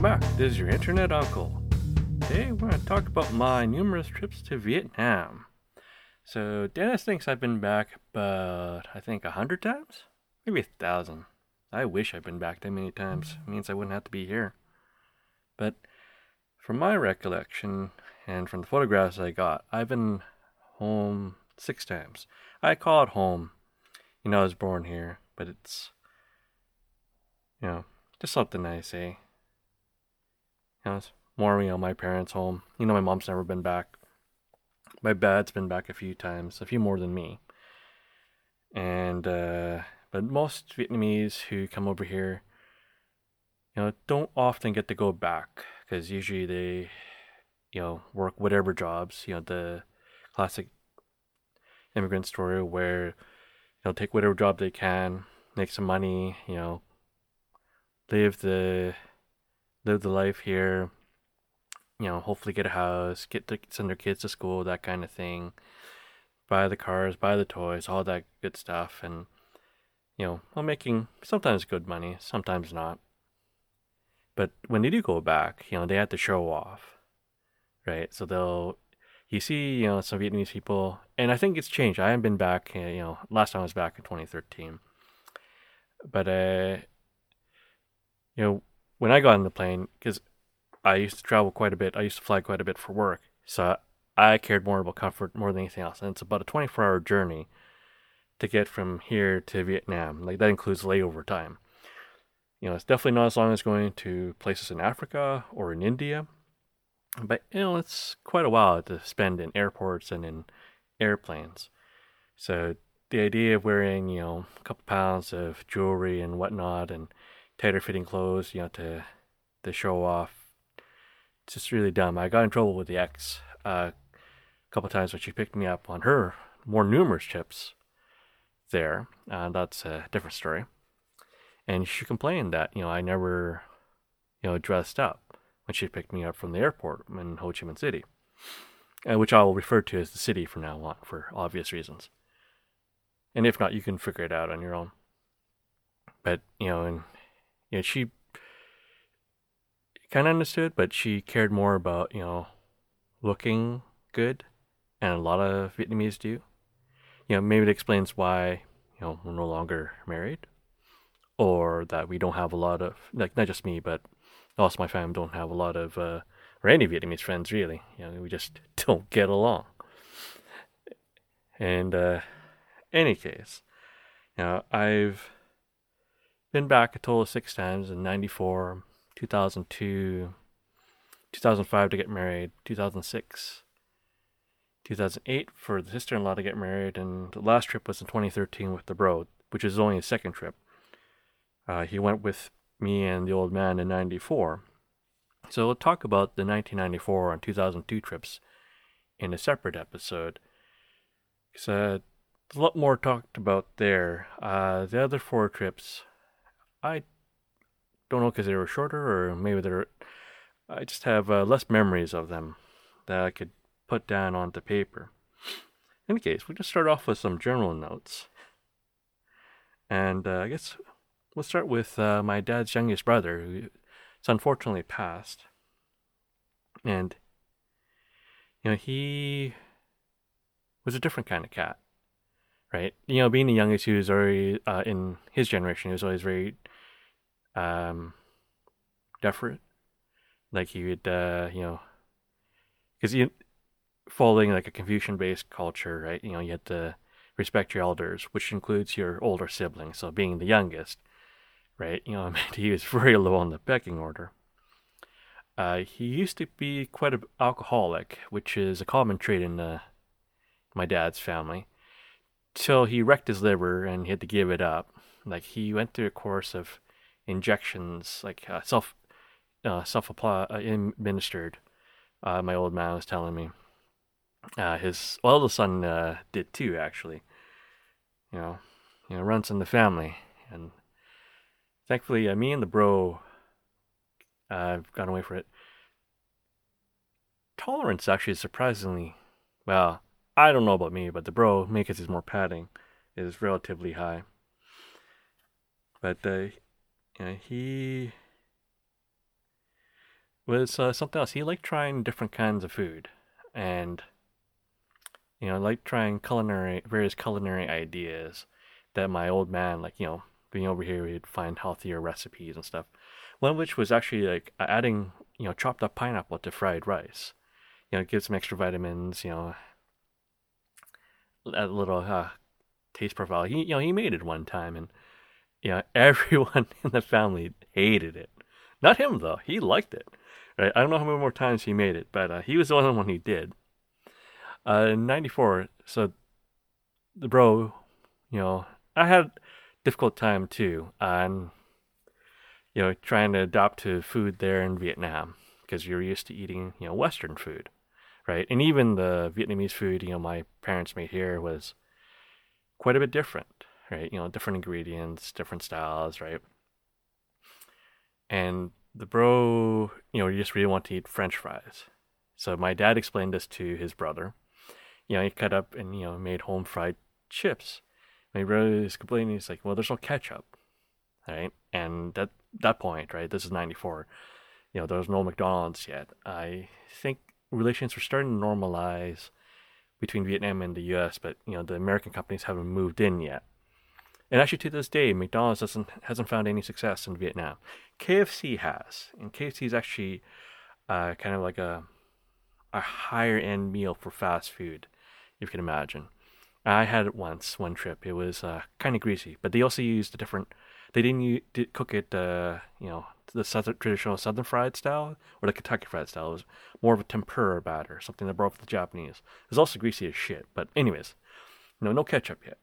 Welcome back. This is your internet uncle. Today we're going to talk about my numerous trips to Vietnam. So Dennis thinks I've been back, but I think a hundred times, maybe a thousand. I wish I'd been back that many times. It means I wouldn't have to be here. But from my recollection and from the photographs I got, I've been home six times. I call it home. You know, I was born here, but it's you know just something I say. Eh? You know, it's more, you know, my parents' home. You know, my mom's never been back. My dad's been back a few times, a few more than me. And, uh, but most Vietnamese who come over here, you know, don't often get to go back because usually they, you know, work whatever jobs, you know, the classic immigrant story where, you know, take whatever job they can, make some money, you know, live the live the life here. You know, hopefully get a house, get to send their kids to school, that kind of thing. Buy the cars, buy the toys, all that good stuff, and you know, while making sometimes good money, sometimes not. But when they do go back, you know, they have to show off, right? So they'll, you see, you know, some Vietnamese people, and I think it's changed. I haven't been back, you know, last time I was back in 2013. But, uh, you know, when I got on the plane, because I used to travel quite a bit, I used to fly quite a bit for work, so I cared more about comfort more than anything else. And it's about a 24 hour journey to get from here to Vietnam. Like, that includes layover time. You know, it's definitely not as long as going to places in Africa or in India, but, you know, it's quite a while to spend in airports and in airplanes. So, the idea of wearing, you know, a couple pounds of jewelry and whatnot and tighter fitting clothes, you know, to to show off. It's just really dumb. I got in trouble with the ex uh, a couple times when she picked me up on her more numerous trips there. Uh, that's a different story. And she complained that you know I never, you know, dressed up when she picked me up from the airport in Ho Chi Minh City, uh, which I will refer to as the city from now on for obvious reasons. And if not, you can figure it out on your own. But you know, and you know, she kind of understood, but she cared more about, you know, looking good. And a lot of Vietnamese do. You know, maybe it explains why, you know, we're no longer married. Or that we don't have a lot of, like, not just me, but also my family don't have a lot of, uh, or any Vietnamese friends, really. You know, we just don't get along. And, uh, any case, you know, I've, been back a total of six times in 94, 2002, 2005 to get married, 2006, 2008 for the sister in law to get married, and the last trip was in 2013 with the bro, which is only a second trip. Uh, he went with me and the old man in 94. So we'll talk about the 1994 and 2002 trips in a separate episode. Because uh, a lot more talked about there. Uh, the other four trips I don't know because they were shorter or maybe they're. I just have uh, less memories of them that I could put down onto paper. In any case, we'll just start off with some general notes. And uh, I guess we'll start with uh, my dad's youngest brother, who's unfortunately passed. And, you know, he was a different kind of cat, right? You know, being the youngest, he was already, uh, in his generation, he was always very um, deferent. Like he would, uh, you know, because you following like a Confucian-based culture, right? You know, you had to respect your elders, which includes your older siblings. So being the youngest, right? You know, I mean, he was very low on the pecking order. Uh, he used to be quite an alcoholic, which is a common trait in uh, my dad's family. Till he wrecked his liver and he had to give it up. Like he went through a course of injections, like uh, self uh, self uh, administered. Uh, my old man was telling me. Uh, his eldest son did too, actually. You know, you know, runs in the family, and thankfully, me and the bro, I've gone away for it. Tolerance actually is surprisingly, well, I don't know about me, but the bro, because he's more padding, is relatively high. But uh, he was uh, something else. He liked trying different kinds of food, and you know, liked trying culinary various culinary ideas that my old man, like you know, being over here, he'd find healthier recipes and stuff. One of which was actually like adding you know chopped up pineapple to fried rice. You know, give some extra vitamins. You know, a little uh, taste profile. He you know he made it one time, and know everyone in the family hated it. Not him though. He liked it. Right? I don't know how many more times he made it, but uh, he was the only one who did. Uh, in '94, so the bro, you know, I had difficult time too on, you know, trying to adapt to food there in Vietnam because you're used to eating, you know, Western food, right? And even the Vietnamese food, you know, my parents made here was quite a bit different, right? You know, different ingredients, different styles, right? And the bro, you know, you just really want to eat French fries. So my dad explained this to his brother. You know, he cut up and you know made home fried chips. My brother is complaining. He's like, "Well, there's no ketchup, right?" And at that point, right, this is '94. You know, there was no McDonald's yet. I think relations were starting to normalize between Vietnam and the U.S., but you know, the American companies haven't moved in yet. And actually, to this day, McDonald's doesn't hasn't found any success in Vietnam. KFC has, and KFC is actually uh, kind of like a a higher end meal for fast food, if you can imagine. I had it once, one trip. It was uh, kind of greasy, but they also used a different. They didn't use, did cook it, uh, you know, the southern traditional southern fried style or the Kentucky fried style. It was more of a tempura batter, something that brought from the Japanese. It was also greasy as shit. But anyways, no, no ketchup yet.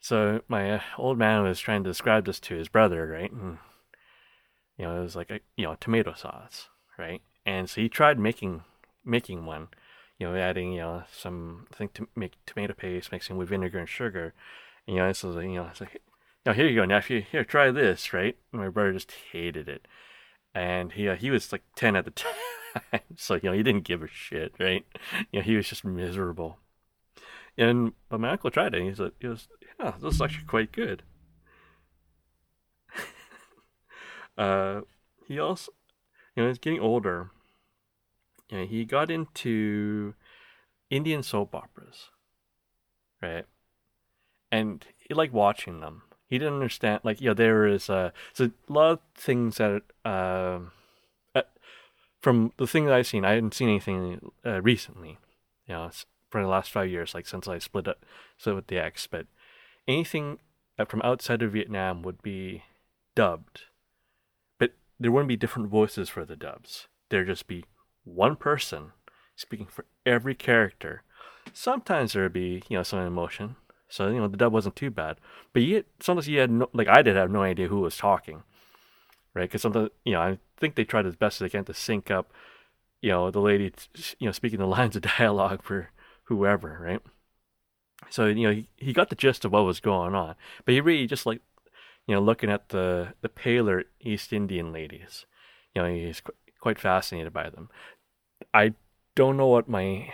So my uh, old man was trying to describe this to his brother, right? And you know, it was like a you know tomato sauce, right? And so he tried making making one, you know, adding you know some I think to make tomato paste, mixing with vinegar and sugar. And, you know, so you know, it's like, now here you go, nephew. Here, try this, right? And my brother just hated it, and he uh, he was like ten at the time, so you know he didn't give a shit, right? You know, he was just miserable. And but my uncle tried it. And he's like, he was, yeah, this is actually quite good. uh, he also, you know, he's getting older. Know, he got into Indian soap operas, right? And he liked watching them. He didn't understand, like, you know, there is uh, so a lot of things that, uh, uh, from the things I've seen, I hadn't seen anything uh, recently. You know, for the last five years, like since I split up, split with the ex. But anything uh, from outside of Vietnam would be dubbed, but there wouldn't be different voices for the dubs. There'd just be one person speaking for every character. Sometimes there'd be you know some emotion, so you know the dub wasn't too bad. But yet sometimes you had no, like I did have no idea who was talking, right? Because sometimes you know I think they tried as best as they can to sync up, you know, the lady you know speaking the lines of dialogue for whoever, right? So you know he, he got the gist of what was going on, but he really just like you know looking at the the paler East Indian ladies. You know he's qu- quite fascinated by them. I don't know what my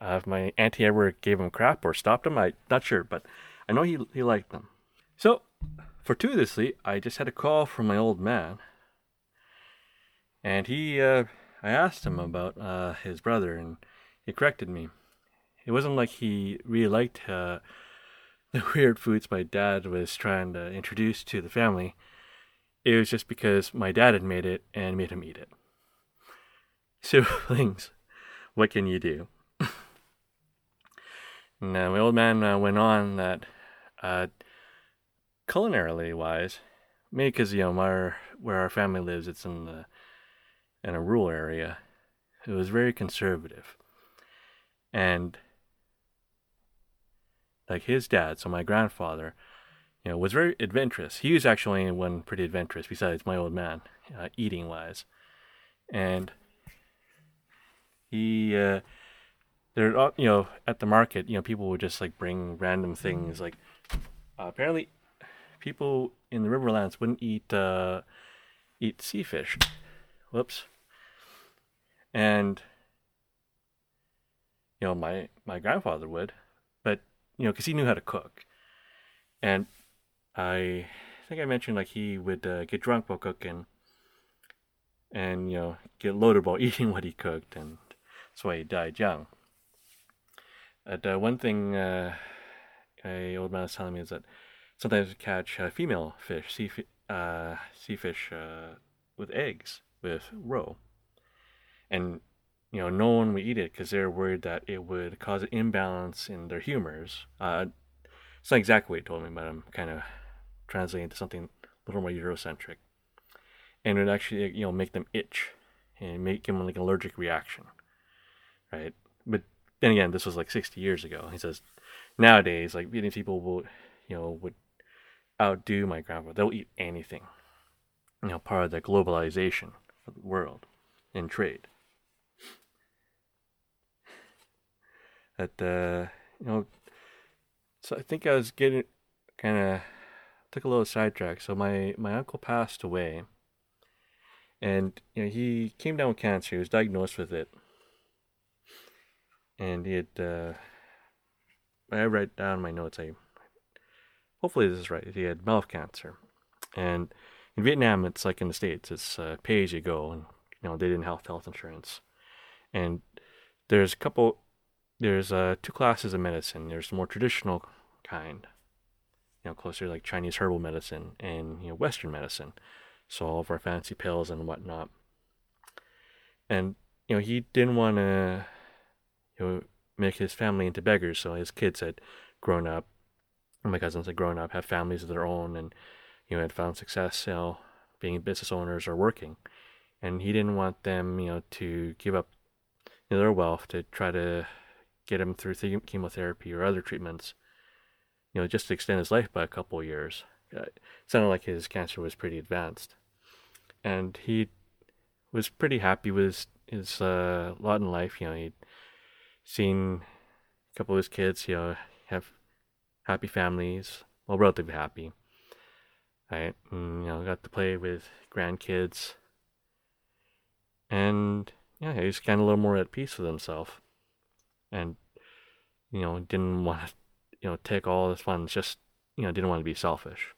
uh, if my auntie ever gave him crap or stopped him. I'm not sure, but I know he he liked them. So fortuitously, I just had a call from my old man, and he uh, I asked him about uh, his brother, and he corrected me it wasn't like he really liked uh, the weird foods my dad was trying to introduce to the family. It was just because my dad had made it and made him eat it. Siblings, what can you do? now, my old man uh, went on that, uh, culinarily wise, maybe because you know our, where our family lives, it's in the in a rural area. It was very conservative, and like his dad, so my grandfather, you know, was very adventurous. He was actually one pretty adventurous, besides my old man, uh, eating wise, and he, uh, there, uh, you know, at the market, you know, people would just like bring random things. Like uh, apparently, people in the Riverlands wouldn't eat uh, eat sea fish. Whoops. And you know, my my grandfather would, you know, because he knew how to cook. And I think I mentioned like he would uh, get drunk while cooking. and you know get loaded while eating what he cooked, and that's why he died young. But uh, one thing uh, a old man was telling me is that sometimes catch uh, female fish, sea, uh, sea fish, uh, with eggs with roe, and you know no one would eat it because they're worried that it would cause an imbalance in their humors. Uh, it's not exactly what he told me, but I'm kind of translating to something a little more Eurocentric, and it would actually you know make them itch and make them like an allergic reaction, right? But then again, this was like 60 years ago. He says nowadays, like Vietnamese people will, you know, would outdo my grandfather. They'll eat anything. You know, part of the globalization of the world and trade. That uh, you know, so I think I was getting kind of took a little sidetrack. So my my uncle passed away, and you know he came down with cancer. He was diagnosed with it, and he had. Uh, I write down my notes. I hopefully this is right. He had mouth cancer, and in Vietnam, it's like in the states. It's uh, pay as you go, and you know they didn't have health insurance, and there's a couple. There's uh, two classes of medicine. There's the more traditional kind, you know, closer like Chinese herbal medicine and you know Western medicine. So all of our fancy pills and whatnot. And you know he didn't want to, you know, make his family into beggars. So his kids had grown up, my cousins had grown up, have families of their own, and you know had found success, you know, being business owners or working. And he didn't want them, you know, to give up you know, their wealth to try to get him through chemotherapy or other treatments, you know, just to extend his life by a couple years. Uh, it sounded like his cancer was pretty advanced, and he was pretty happy with his, his uh, lot in life. You know, he'd seen a couple of his kids, you know, have happy families, well, relatively happy. Right, and, you know, got to play with grandkids, and yeah, he's kind of a little more at peace with himself, and you know, didn't want to, you know, take all his funds. Just you know, didn't want to be selfish.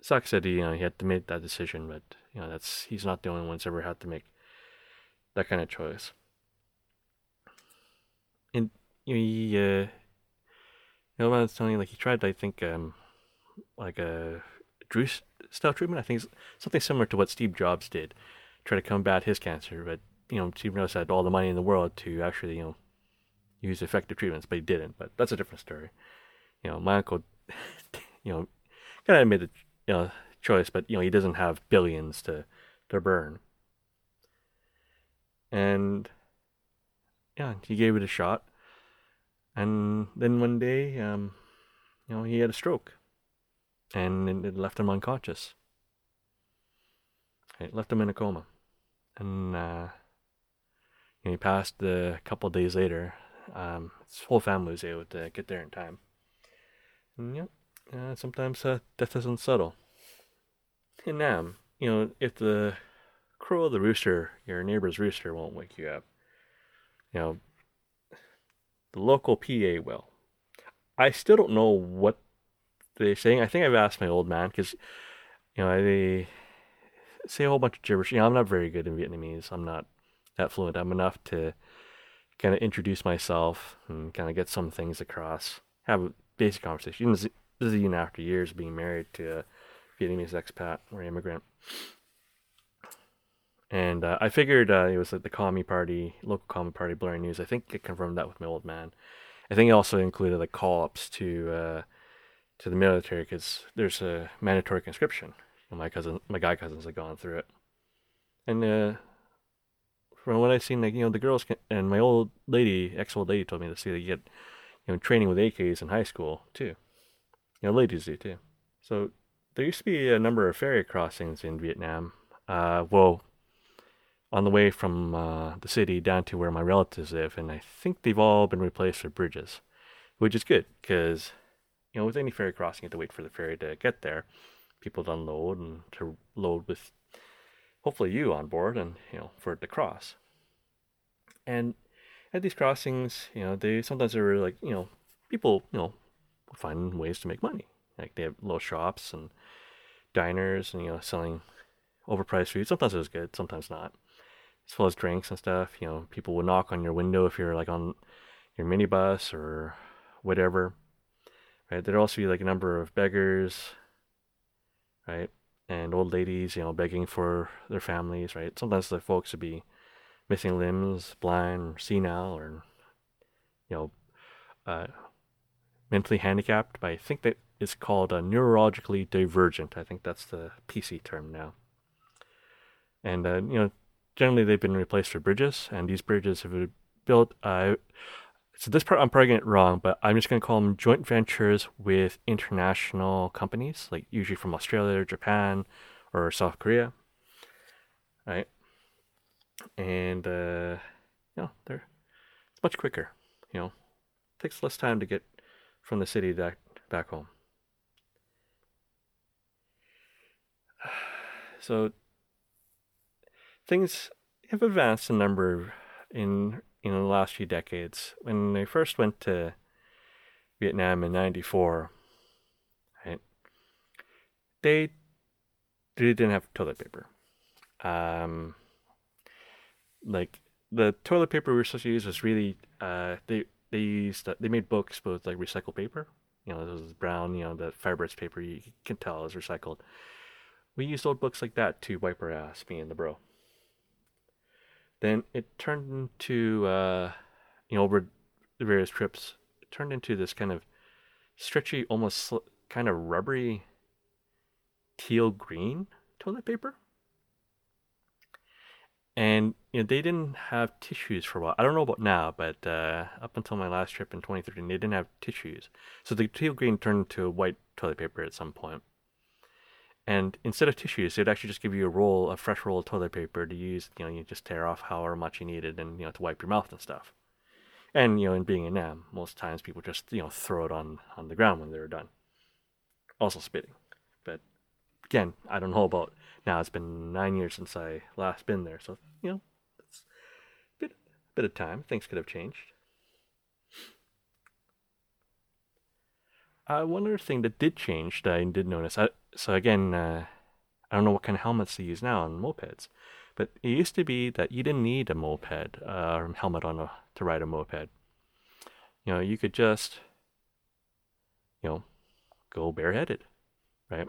Sucks that he, you know, he had to make that decision, but you know, that's he's not the only one who's ever had to make that kind of choice and you know, he, uh, you know, was telling like he tried, I think, um, like a Drew style treatment. I think it's something similar to what Steve Jobs did, try to combat his cancer. But you know, Steve Jobs had all the money in the world to actually, you know, use effective treatments, but he didn't. But that's a different story. You know, my uncle, you know, kind of made the you know choice, but you know, he doesn't have billions to to burn. And yeah, he gave it a shot. And then one day, um, you know, he had a stroke, and it left him unconscious. It left him in a coma, and uh, he passed a couple days later. Um, his whole family was able to get there in time. And uh, sometimes uh, death isn't subtle. And now, you know, if the crow of the rooster, your neighbor's rooster, won't wake you up, you know, the local PA will. I still don't know what they're saying. I think I've asked my old man because, you know, they say a whole bunch of gibberish. You know, I'm not very good in Vietnamese. I'm not that fluent. I'm enough to kind of introduce myself and kind of get some things across, have a basic conversation. This is even after years being married to a Vietnamese expat or immigrant. And uh, I figured uh, it was like the Commie Party, local Commie Party blurring news. I think I confirmed that with my old man. I think it also included like call-ups to uh, to the military because there's a mandatory conscription. my cousin, my guy cousins had gone through it, and uh, from what I've seen, like you know, the girls can, and my old lady, ex-old lady, told me to see they get you know training with AKs in high school too. You know, ladies do too. So there used to be a number of ferry crossings in Vietnam. Uh, well, on the way from uh, the city down to where my relatives live, and I think they've all been replaced with bridges, which is good because you know with any ferry crossing, you have to wait for the ferry to get there, people to unload and to load with hopefully you on board, and you know for it to cross. And at these crossings, you know they sometimes are like you know people you know find ways to make money, like they have little shops and diners and you know selling overpriced food. Sometimes it was good, sometimes not. As well as drinks and stuff. You know, people would knock on your window if you're like on your minibus or whatever. Right? There'd also be like a number of beggars, right? And old ladies, you know, begging for their families, right? Sometimes the folks would be missing limbs, blind, or senile, or you know, uh, mentally handicapped. But I think that it's called a neurologically divergent. I think that's the PC term now. And uh, you know, generally they've been replaced for bridges, and these bridges have been built. Uh, so this part I'm probably getting it wrong, but I'm just going to call them joint ventures with international companies, like usually from Australia or Japan or South Korea, right? And uh, you know, they're it's much quicker. You know, takes less time to get from the city back back home. So things have advanced a number in in the last few decades. When they first went to Vietnam in '94, right, they they didn't have toilet paper. Um, like the toilet paper we were supposed to use was really uh, they they used they made books with like recycled paper. You know, this was brown. You know, the fibrous paper you can tell is recycled. We used old books like that to wipe our ass, me and the bro. Then it turned into, uh, you know, over the various trips, it turned into this kind of stretchy, almost sl- kind of rubbery teal green toilet paper. And you know, they didn't have tissues for a while. I don't know about now, but uh, up until my last trip in 2013, they didn't have tissues. So the teal green turned into white toilet paper at some point. And instead of tissues, they'd actually just give you a roll, a fresh roll of toilet paper to use. You know, you just tear off however much you needed, and you know, to wipe your mouth and stuff. And you know, in being a Nam, most times people just you know throw it on on the ground when they're done. Also spitting, but again, I don't know about now. It's been nine years since I last been there, so you know, it's a bit a bit of time. Things could have changed. Uh, one other thing that did change that I did notice. I, so again, uh, I don't know what kind of helmets they use now on mopeds, but it used to be that you didn't need a moped uh, helmet on a, to ride a moped. You know, you could just, you know, go bareheaded, right?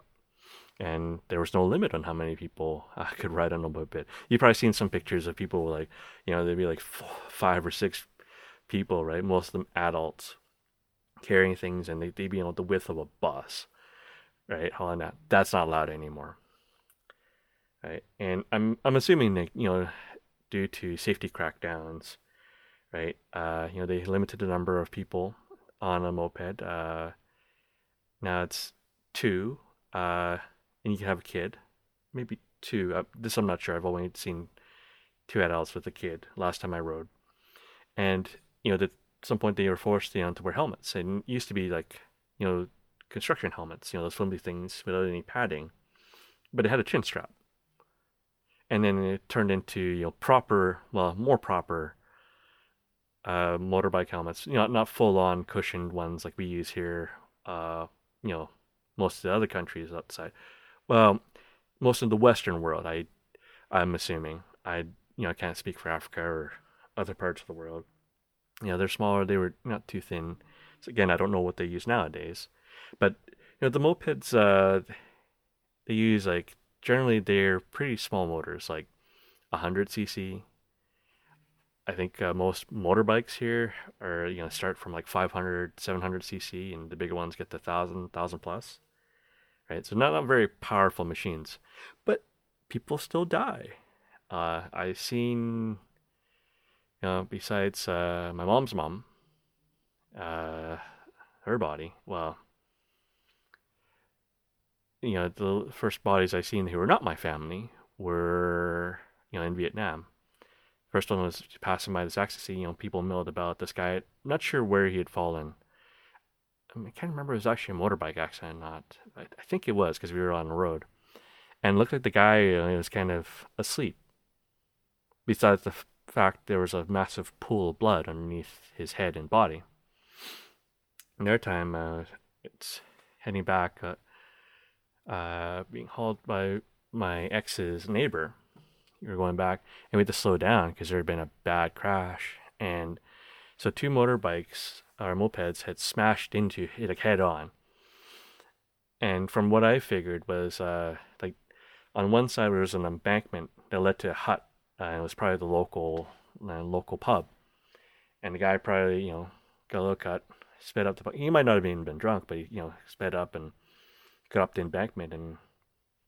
And there was no limit on how many people uh, could ride on a moped. You've probably seen some pictures of people like, you know, there'd be like four, five or six people, right? Most of them adults carrying things and they, they'd be you know the width of a bus right? All that that's not allowed anymore. Right? And i'm i'm assuming that you know due to safety crackdowns right uh you know they limited the number of people on a moped. Uh now it's two uh and you can have a kid. Maybe two uh, this i'm not sure. I've only seen two adults with a kid last time i rode. And you know at some point they were forced you know, to wear helmets. And it used to be like, you know, construction helmets, you know, those flimsy things without any padding, but it had a chin strap. And then it turned into, you know, proper, well, more proper uh, motorbike helmets, you know, not full on cushioned ones like we use here, uh, you know, most of the other countries outside. Well, most of the Western world, I, I'm assuming. I, you know, I can't speak for Africa or other parts of the world you know, they're smaller. They were not too thin. So again, I don't know what they use nowadays, but you know, the mopeds uh, they use like generally they're pretty small motors, like 100 cc. I think uh, most motorbikes here are you know start from like 500, 700 cc, and the bigger ones get to 1000, 1000 plus. Right, so not, not very powerful machines, but people still die. Uh, I've seen you know, besides uh, my mom's mom, uh, her body, well, you know, the first bodies I seen who were not my family were, you know, in Vietnam. First one was passing by this ecstasy. You know, people milled about this guy. I'm not sure where he had fallen. I, mean, I can't remember it was actually a motorbike accident or not. I, I think it was because we were on the road. And looked like the guy you know, was kind of asleep. Besides the fact, there was a massive pool of blood underneath his head and body. In their uh, it's heading back, uh, uh, being hauled by my ex's neighbor. We were going back, and we had to slow down because there had been a bad crash, and so two motorbikes or mopeds had smashed into it like head on. And from what I figured was uh, like on one side there was an embankment that led to a hut, uh, and it was probably the local uh, local pub. And the guy probably you know got a little cut, sped up the. He might not have even been drunk, but he you know sped up and got up the embankment and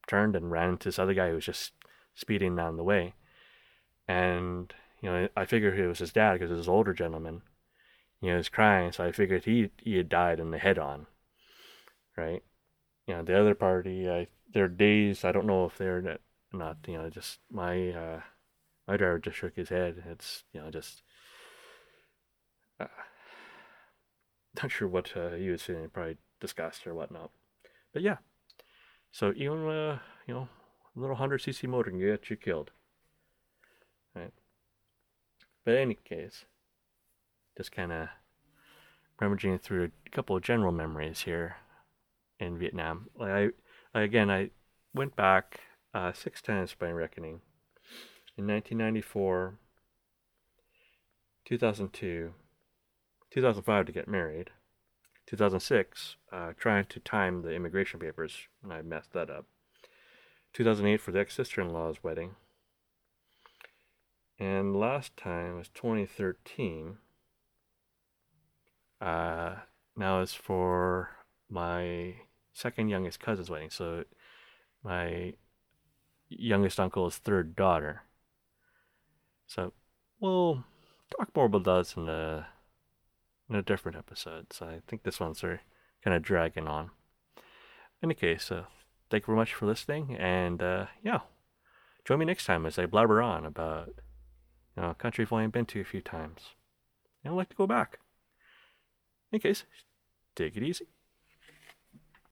turned and ran into this other guy who was just speeding down the way. And you know, I figured it was his dad because it was an older gentleman. You know, he was crying, so I figured he he had died in the head on. Right. You know, the other party, I they're. I don't know if they're not. You know, just my uh, my driver just shook his head. It's you know just. Uh, not sure what uh, he was feeling, probably disgust or whatnot. But yeah, so even uh, you know, a little hundred cc motor can get you killed. Right. But in any case, just kind of rummaging through a couple of general memories here in Vietnam. Like I, again, I went back uh, six times by reckoning. In 1994, 2002, 2005 to get married, 2006 uh, trying to time the immigration papers, and I messed that up. 2008 for the ex-sister-in-law's wedding, and last time was 2013. Uh, now it's for my second youngest cousin's wedding. So my youngest uncle's third daughter. So we'll talk more about those in a in a different episode. So I think this one's are kind of dragging on. In any case, uh, thank you very much for listening, and uh, yeah, join me next time as I blabber on about you know, a country I've only been to a few times. And I'd like to go back. In any case, take it easy.